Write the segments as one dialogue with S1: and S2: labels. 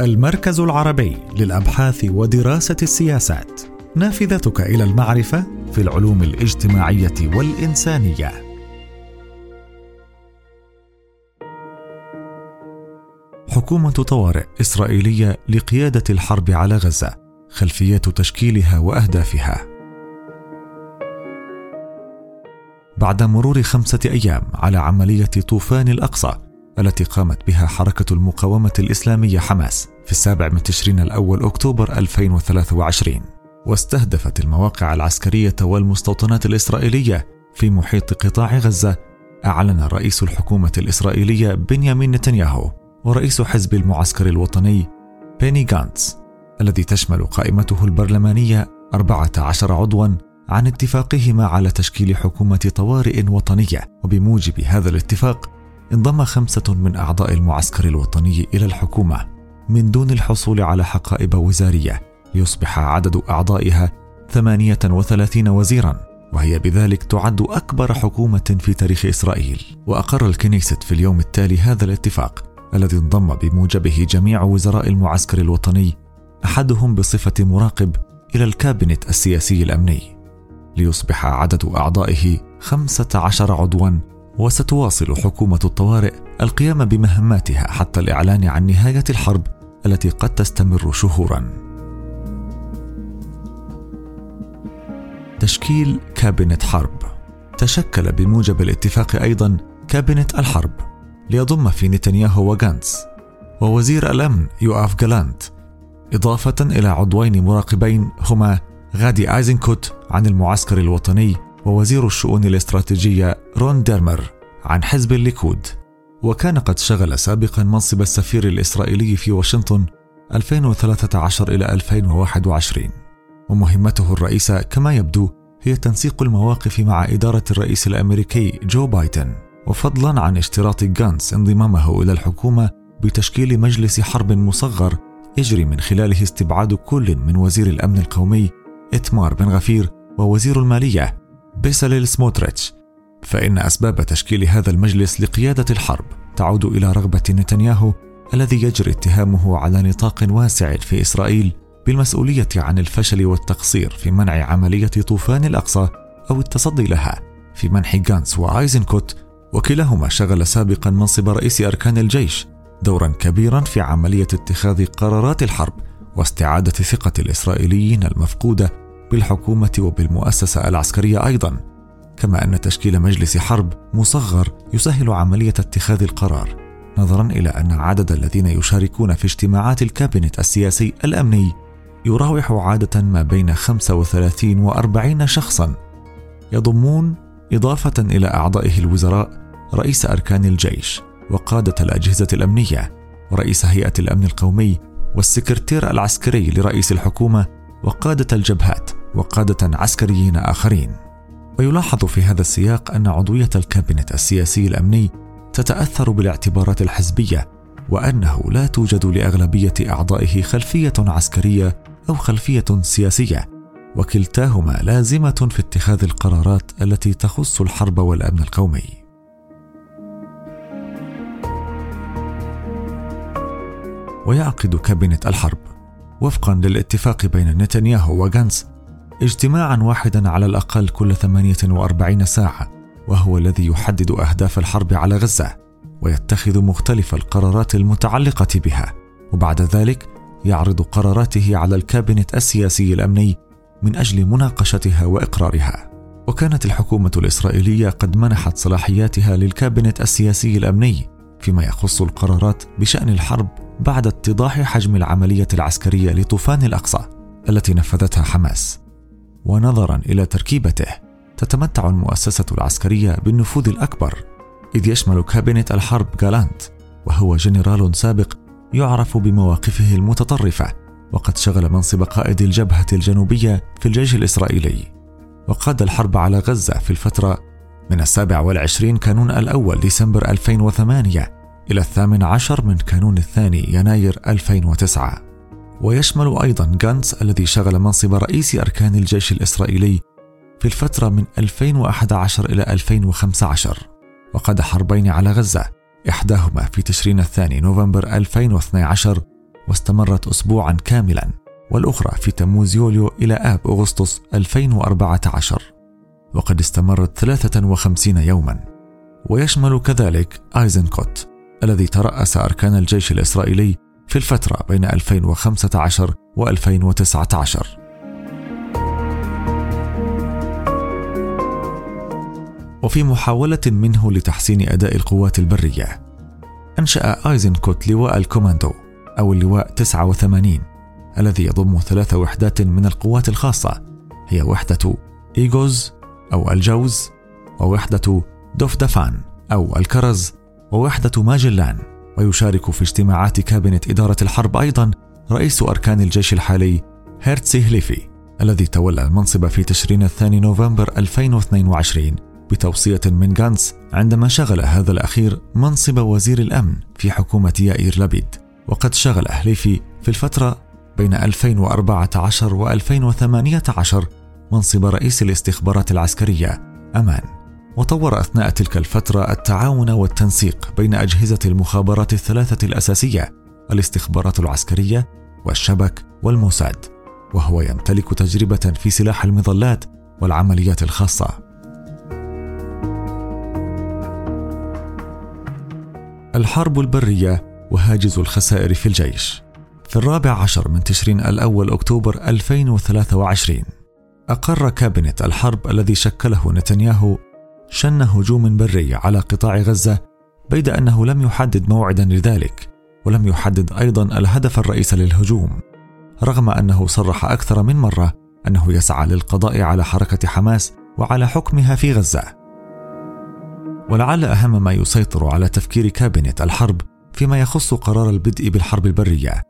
S1: المركز العربي للأبحاث ودراسة السياسات. نافذتك إلى المعرفة في العلوم الاجتماعية والإنسانية. حكومة طوارئ إسرائيلية لقيادة الحرب على غزة خلفيات تشكيلها وأهدافها. بعد مرور خمسة أيام على عملية طوفان الأقصى التي قامت بها حركة المقاومة الإسلامية حماس في السابع من تشرين الأول أكتوبر 2023 واستهدفت المواقع العسكرية والمستوطنات الإسرائيلية في محيط قطاع غزة أعلن رئيس الحكومة الإسرائيلية بنيامين نتنياهو ورئيس حزب المعسكر الوطني بيني غانتس الذي تشمل قائمته البرلمانية 14 عضوا عن اتفاقهما على تشكيل حكومة طوارئ وطنية. وبموجب هذا الاتفاق انضم خمسة من أعضاء المعسكر الوطني إلى الحكومة من دون الحصول على حقائب وزارية ليصبح عدد أعضائها 38 وزيرا وهي بذلك تعد أكبر حكومة في تاريخ إسرائيل. وأقر الكنيست في اليوم التالي هذا الاتفاق الذي انضم بموجبه جميع وزراء المعسكر الوطني أحدهم بصفة مراقب إلى الكابينت السياسي الأمني. ليصبح عدد أعضائه 15 عضوا وستواصل حكومة الطوارئ القيام بمهماتها حتى الإعلان عن نهاية الحرب التي قد تستمر شهورا. تشكيل كابينت حرب تشكل بموجب الاتفاق أيضا كابينت الحرب ليضم في نتنياهو وغانتس ووزير الأمن يوآف جالانت إضافة إلى عضوين مراقبين هما غادي آيزنكوت عن المعسكر الوطني ووزير الشؤون الاستراتيجية رون ديرمر عن حزب الليكود. وكان قد شغل سابقا منصب السفير الإسرائيلي في واشنطن 2013 إلى 2021 ومهمته الرئيسة كما يبدو هي تنسيق المواقف مع إدارة الرئيس الأمريكي جو بايدن. وفضلا عن اشتراط جانس انضمامه إلى الحكومة بتشكيل مجلس حرب مصغر يجري من خلاله استبعاد كل من وزير الأمن القومي إتمار بن غفير ووزير المالية بيساليل سموتريتش فإن أسباب تشكيل هذا المجلس لقيادة الحرب تعود إلى رغبة نتنياهو الذي يجري اتهامه على نطاق واسع في إسرائيل بالمسؤولية عن الفشل والتقصير في منع عملية طوفان الأقصى أو التصدي لها في منح غانس وآيزنكوت. وكلاهما شغل سابقا منصب رئيس أركان الجيش دورا كبيرا في عملية اتخاذ قرارات الحرب واستعادة ثقة الإسرائيليين المفقودة بالحكومة وبالمؤسسة العسكرية أيضا كما أن تشكيل مجلس حرب مصغر يسهل عملية اتخاذ القرار نظرا إلى أن عدد الذين يشاركون في اجتماعات الكابينت السياسي الأمني يراوح عادة ما بين 35 و 40 شخصا. يضمون إضافة إلى أعضائه الوزراء رئيس أركان الجيش وقادة الأجهزة الأمنية ورئيس هيئة الأمن القومي والسكرتير العسكري لرئيس الحكومة وقادة الجبهات. وقادة عسكريين آخرين. ويلاحظ في هذا السياق أن عضوية الكابينت السياسي الأمني تتأثر بالاعتبارات الحزبية وأنه لا توجد لأغلبية أعضائه خلفية عسكرية أو خلفية سياسية وكلتاهما لازمة في اتخاذ القرارات التي تخص الحرب والأمن القومي. ويعقد كابينت الحرب وفقا للاتفاق بين نتنياهو وغانس اجتماعا واحدا على الأقل كل 48 ساعة وهو الذي يحدد أهداف الحرب على غزة ويتخذ مختلف القرارات المتعلقة بها. وبعد ذلك يعرض قراراته على الكابينت السياسي الأمني من أجل مناقشتها وإقرارها. وكانت الحكومة الإسرائيلية قد منحت صلاحياتها للكابينت السياسي الأمني فيما يخص القرارات بشأن الحرب بعد اتضاح حجم العملية العسكرية لطوفان الأقصى التي نفذتها حماس. ونظرا إلى تركيبته. تتمتع المؤسسة العسكرية بالنفوذ الأكبر إذ يشمل كابينت الحرب جالانت وهو جنرال سابق يعرف بمواقفه المتطرفة وقد شغل منصب قائد الجبهة الجنوبية في الجيش الإسرائيلي. وقاد الحرب على غزة في الفترة من السابع والعشرين كانون الأول ديسمبر 2008 إلى الثامن عشر من كانون الثاني يناير 2009 ويشمل أيضا غانتس الذي شغل منصب رئيس أركان الجيش الإسرائيلي في الفترة من 2011 إلى 2015 وقاد حربين على غزة إحداهما في تشرين الثاني نوفمبر 2012 واستمرت أسبوعا كاملا والأخرى في تموز يوليو إلى آب أغسطس 2014 وقد استمرت 53 يوما. ويشمل كذلك آيزنكوت الذي ترأس أركان الجيش الإسرائيلي في الفترة بين 2015 و 2019 وفي محاولة منه لتحسين أداء القوات البرية أنشأ آيزنكوت لواء الكوماندو أو اللواء 89 الذي يضم ثلاث وحدات من القوات الخاصة هي وحدة إيغوز أو الجوز ووحدة دفدفان أو الكرز ووحدة ماجلان. ويشارك في اجتماعات كابينة إدارة الحرب أيضا رئيس أركان الجيش الحالي هيرتسي هليفي الذي تولى المنصب في تشرين الثاني نوفمبر 2022 بتوصية من غانس عندما شغل هذا الأخير منصب وزير الأمن في حكومة يائير لبيد. وقد شغل هليفي في الفترة بين 2014 و 2018 منصب رئيس الاستخبارات العسكرية أمان. وطور أثناء تلك الفترة التعاون والتنسيق بين أجهزة المخابرات الثلاثة الأساسية الاستخبارات العسكرية والشبك والموساد وهو يمتلك تجربة في سلاح المظلات والعمليات الخاصة. الحرب البرية وهاجز الخسائر في الجيش. في الرابع عشر من تشرين الأول أكتوبر 2023 أقر كابينة الحرب الذي شكله نتنياهو شن هجوم بري على قطاع غزة بيد أنه لم يحدد موعدا لذلك ولم يحدد أيضا الهدف الرئيس للهجوم رغم أنه صرح أكثر من مرة أنه يسعى للقضاء على حركة حماس وعلى حكمها في غزة. ولعل أهم ما يسيطر على تفكير كابينة الحرب فيما يخص قرار البدء بالحرب البرية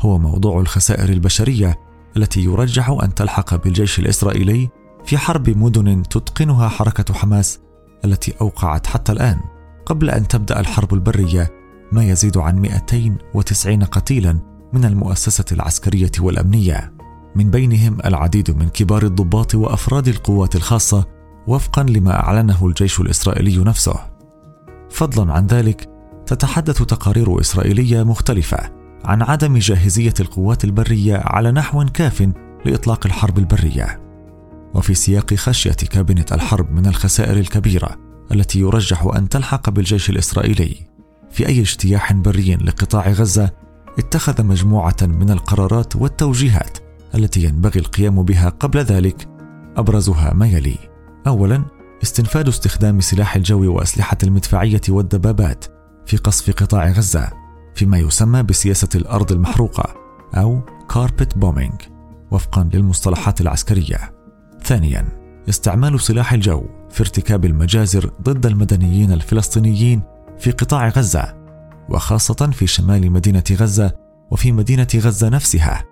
S1: هو موضوع الخسائر البشرية التي يرجح أن تلحق بالجيش الإسرائيلي في حرب مدن تتقنها حركة حماس التي أوقعت حتى الآن. قبل أن تبدأ الحرب البرية ما يزيد عن 290 قتيلا من المؤسسة العسكرية والأمنية. من بينهم العديد من كبار الضباط وأفراد القوات الخاصة وفقا لما أعلنه الجيش الإسرائيلي نفسه. فضلا عن ذلك تتحدث تقارير إسرائيلية مختلفة عن عدم جاهزية القوات البرية على نحو كاف لإطلاق الحرب البرية. وفي سياق خشية كابينة الحرب من الخسائر الكبيرة التي يرجح أن تلحق بالجيش الإسرائيلي. في أي اجتياح بري لقطاع غزة اتخذ مجموعة من القرارات والتوجيهات التي ينبغي القيام بها قبل ذلك أبرزها ما يلي. أولا استنفاد استخدام سلاح الجو وأسلحة المدفعية والدبابات في قصف قطاع غزة فيما يسمى بسياسة الأرض المحروقة أو كاربت بومينج وفقا للمصطلحات العسكرية. ثانيا استعمال سلاح الجو في ارتكاب المجازر ضد المدنيين الفلسطينيين في قطاع غزة وخاصة في شمال مدينة غزة وفي مدينة غزة نفسها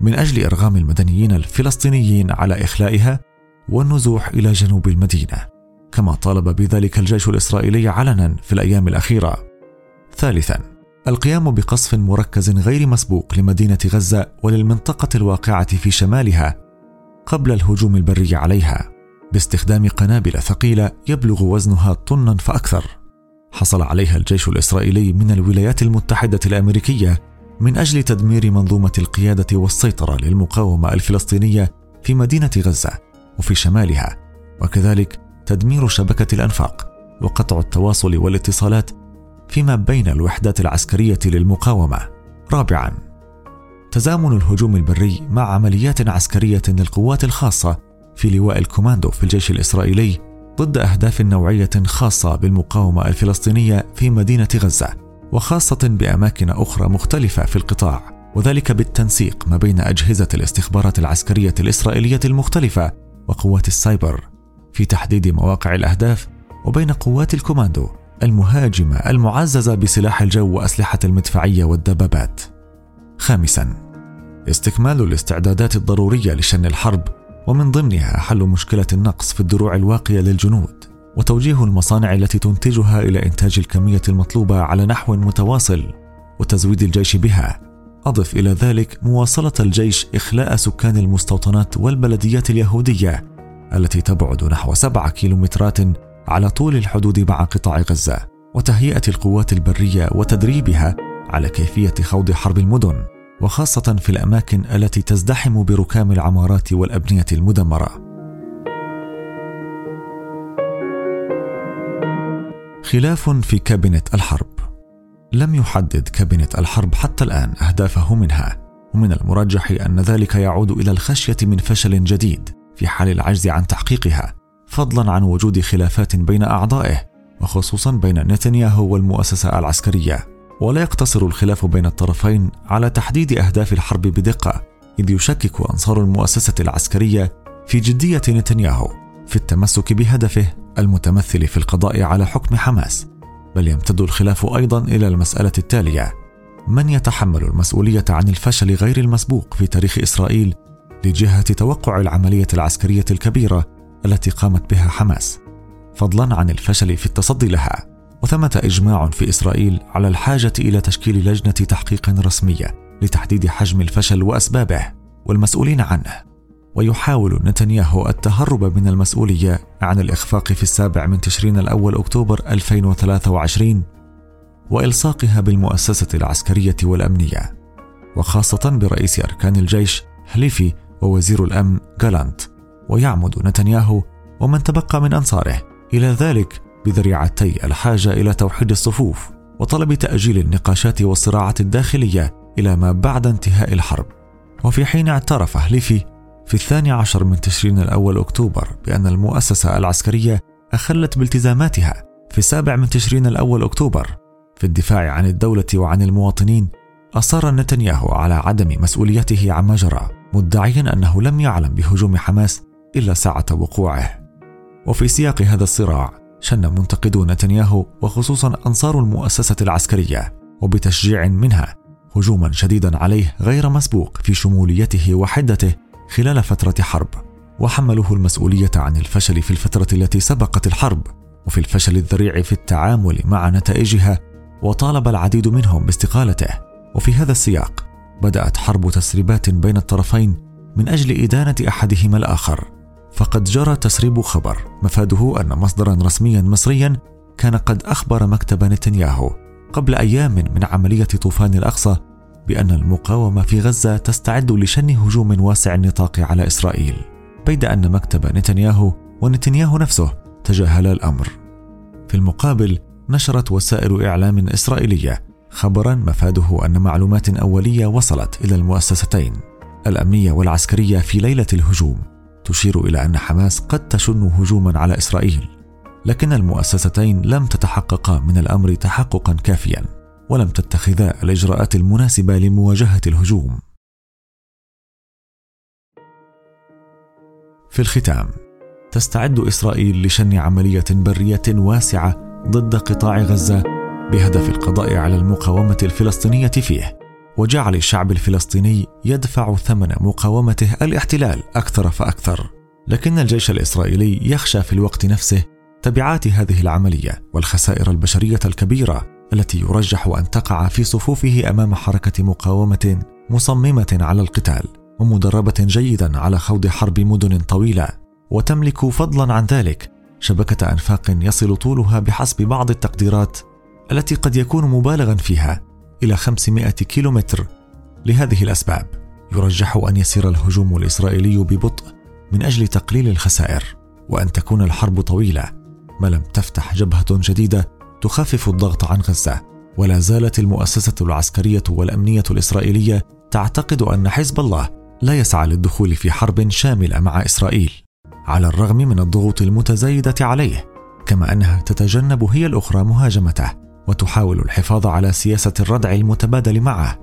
S1: من أجل إرغام المدنيين الفلسطينيين على إخلائها والنزوح إلى جنوب المدينة كما طالب بذلك الجيش الإسرائيلي علنا في الأيام الأخيرة. ثالثا القيام بقصف مركز غير مسبوق لمدينة غزة وللمنطقة الواقعة في شمالها قبل الهجوم البري عليها باستخدام قنابل ثقيلة يبلغ وزنها طنا فأكثر حصل عليها الجيش الإسرائيلي من الولايات المتحدة الأمريكية من أجل تدمير منظومة القيادة والسيطرة للمقاومة الفلسطينية في مدينة غزة وفي شمالها وكذلك تدمير شبكة الأنفاق وقطع التواصل والاتصالات فيما بين الوحدات العسكرية للمقاومة. رابعا تزامن الهجوم البري مع عمليات عسكرية للقوات الخاصة في لواء الكوماندو في الجيش الإسرائيلي ضد أهداف نوعية خاصة بالمقاومة الفلسطينية في مدينة غزة وخاصة بأماكن أخرى مختلفة في القطاع وذلك بالتنسيق ما بين أجهزة الاستخبارات العسكرية الإسرائيلية المختلفة وقوات السايبر في تحديد مواقع الأهداف وبين قوات الكوماندو المهاجمة المعززة بسلاح الجو وأسلحة المدفعية والدبابات. خامسا استكمال الاستعدادات الضرورية لشن الحرب ومن ضمنها حل مشكلة النقص في الدروع الواقية للجنود وتوجيه المصانع التي تنتجها إلى إنتاج الكمية المطلوبة على نحو متواصل وتزويد الجيش بها. أضف إلى ذلك مواصلة الجيش إخلاء سكان المستوطنات والبلديات اليهودية التي تبعد نحو سبعة كيلومترات على طول الحدود مع قطاع غزة وتهيئة القوات البرية وتدريبها على كيفية خوض حرب المدن وخاصة في الأماكن التي تزدحم بركام العمارات والأبنية المدمرة. خلاف في كابينت الحرب لم يحدد كابينت الحرب حتى الآن أهدافه منها ومن المرجح أن ذلك يعود إلى الخشية من فشل جديد في حال العجز عن تحقيقها فضلا عن وجود خلافات بين أعضائه وخصوصا بين نتنياهو والمؤسسة العسكرية ولا يقتصر الخلاف بين الطرفين على تحديد أهداف الحرب بدقة إذ يشكك أنصار المؤسسة العسكرية في جدية نتنياهو في التمسك بهدفه المتمثل في القضاء على حكم حماس. بل يمتد الخلاف أيضا إلى المسألة التالية من يتحمل المسؤولية عن الفشل غير المسبوق في تاريخ إسرائيل لجهة توقع العملية العسكرية الكبيرة التي قامت بها حماس؟ فضلا عن الفشل في التصدي لها. وثمة إجماع في إسرائيل على الحاجة إلى تشكيل لجنة تحقيق رسمية لتحديد حجم الفشل وأسبابه والمسؤولين عنه. ويحاول نتنياهو التهرب من المسؤولية عن الإخفاق في السابع من تشرين الأول أكتوبر 2023 وإلصاقها بالمؤسسة العسكرية والأمنية وخاصة برئيس أركان الجيش هليفي ووزير الأمن جالانت. ويعمد نتنياهو ومن تبقى من أنصاره. إلى ذلك بذريعتي الحاجة إلى توحيد الصفوف وطلب تأجيل النقاشات والصراعات الداخلية إلى ما بعد انتهاء الحرب. وفي حين اعترف هليفي في الثاني عشر من تشرين الأول أكتوبر بأن المؤسسة العسكرية أخلت بالتزاماتها في السابع من تشرين الأول أكتوبر في الدفاع عن الدولة وعن المواطنين أصر نتنياهو على عدم مسؤوليته عما جرى مدعيا أنه لم يعلم بهجوم حماس إلا ساعة وقوعه. وفي سياق هذا الصراع شن منتقدو نتنياهو وخصوصا أنصار المؤسسة العسكرية وبتشجيع منها هجوما شديدا عليه غير مسبوق في شموليته وحدته خلال فترة حرب وحملوه المسؤولية عن الفشل في الفترة التي سبقت الحرب وفي الفشل الذريع في التعامل مع نتائجها وطالب العديد منهم باستقالته. وفي هذا السياق بدأت حرب تسريبات بين الطرفين من أجل إدانة أحدهما الآخر. فقد جرى تسريب خبر مفاده أن مصدرا رسميا مصريا كان قد أخبر مكتب نتنياهو قبل أيام من عملية طوفان الأقصى بأن المقاومة في غزة تستعد لشن هجوم واسع النطاق على إسرائيل بيد أن مكتب نتنياهو ونتنياهو نفسه تجاهلا الأمر. في المقابل نشرت وسائل إعلام إسرائيلية خبرا مفاده أن معلومات أولية وصلت إلى المؤسستين الأمنية والعسكرية في ليلة الهجوم. تشير إلى أن حماس قد تشن هجوما على إسرائيل لكن المؤسستين لم تتحققا من الأمر تحققا كافيا ولم تتخذا الإجراءات المناسبة لمواجهة الهجوم. في الختام تستعد إسرائيل لشن عملية برية واسعة ضد قطاع غزة بهدف القضاء على المقاومة الفلسطينية فيه. وجعل الشعب الفلسطيني يدفع ثمن مقاومته الاحتلال أكثر فأكثر. لكن الجيش الإسرائيلي يخشى في الوقت نفسه تبعات هذه العملية والخسائر البشرية الكبيرة التي يرجح أن تقع في صفوفه أمام حركة مقاومة مصممة على القتال ومدربة جيدا على خوض حرب مدن طويلة. وتملك فضلا عن ذلك شبكة أنفاق يصل طولها بحسب بعض التقديرات التي قد يكون مبالغا فيها. إلى 500 كيلومتر لهذه الأسباب يرجح أن يسير الهجوم الإسرائيلي ببطء من أجل تقليل الخسائر وأن تكون الحرب طويلة ما لم تفتح جبهة جديدة تخفف الضغط عن غزة ولا زالت المؤسسة العسكرية والأمنية الإسرائيلية تعتقد أن حزب الله لا يسعى للدخول في حرب شاملة مع إسرائيل على الرغم من الضغوط المتزايدة عليه كما أنها تتجنب هي الأخرى مهاجمته. وتحاول الحفاظ على سياسة الردع المتبادل معه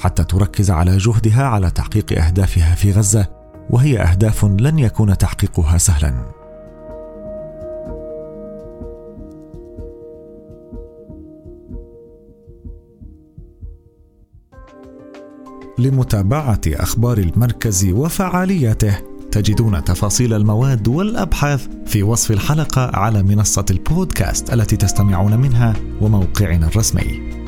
S1: حتى تركز على جهدها على تحقيق أهدافها في غزة وهي أهداف لن يكون تحقيقها سهلا. لمتابعة أخبار المركز وفعالياته تجدون تفاصيل المواد والأبحاث في وصف الحلقة على منصة البودكاست التي تستمعون منها وموقعنا الرسمي.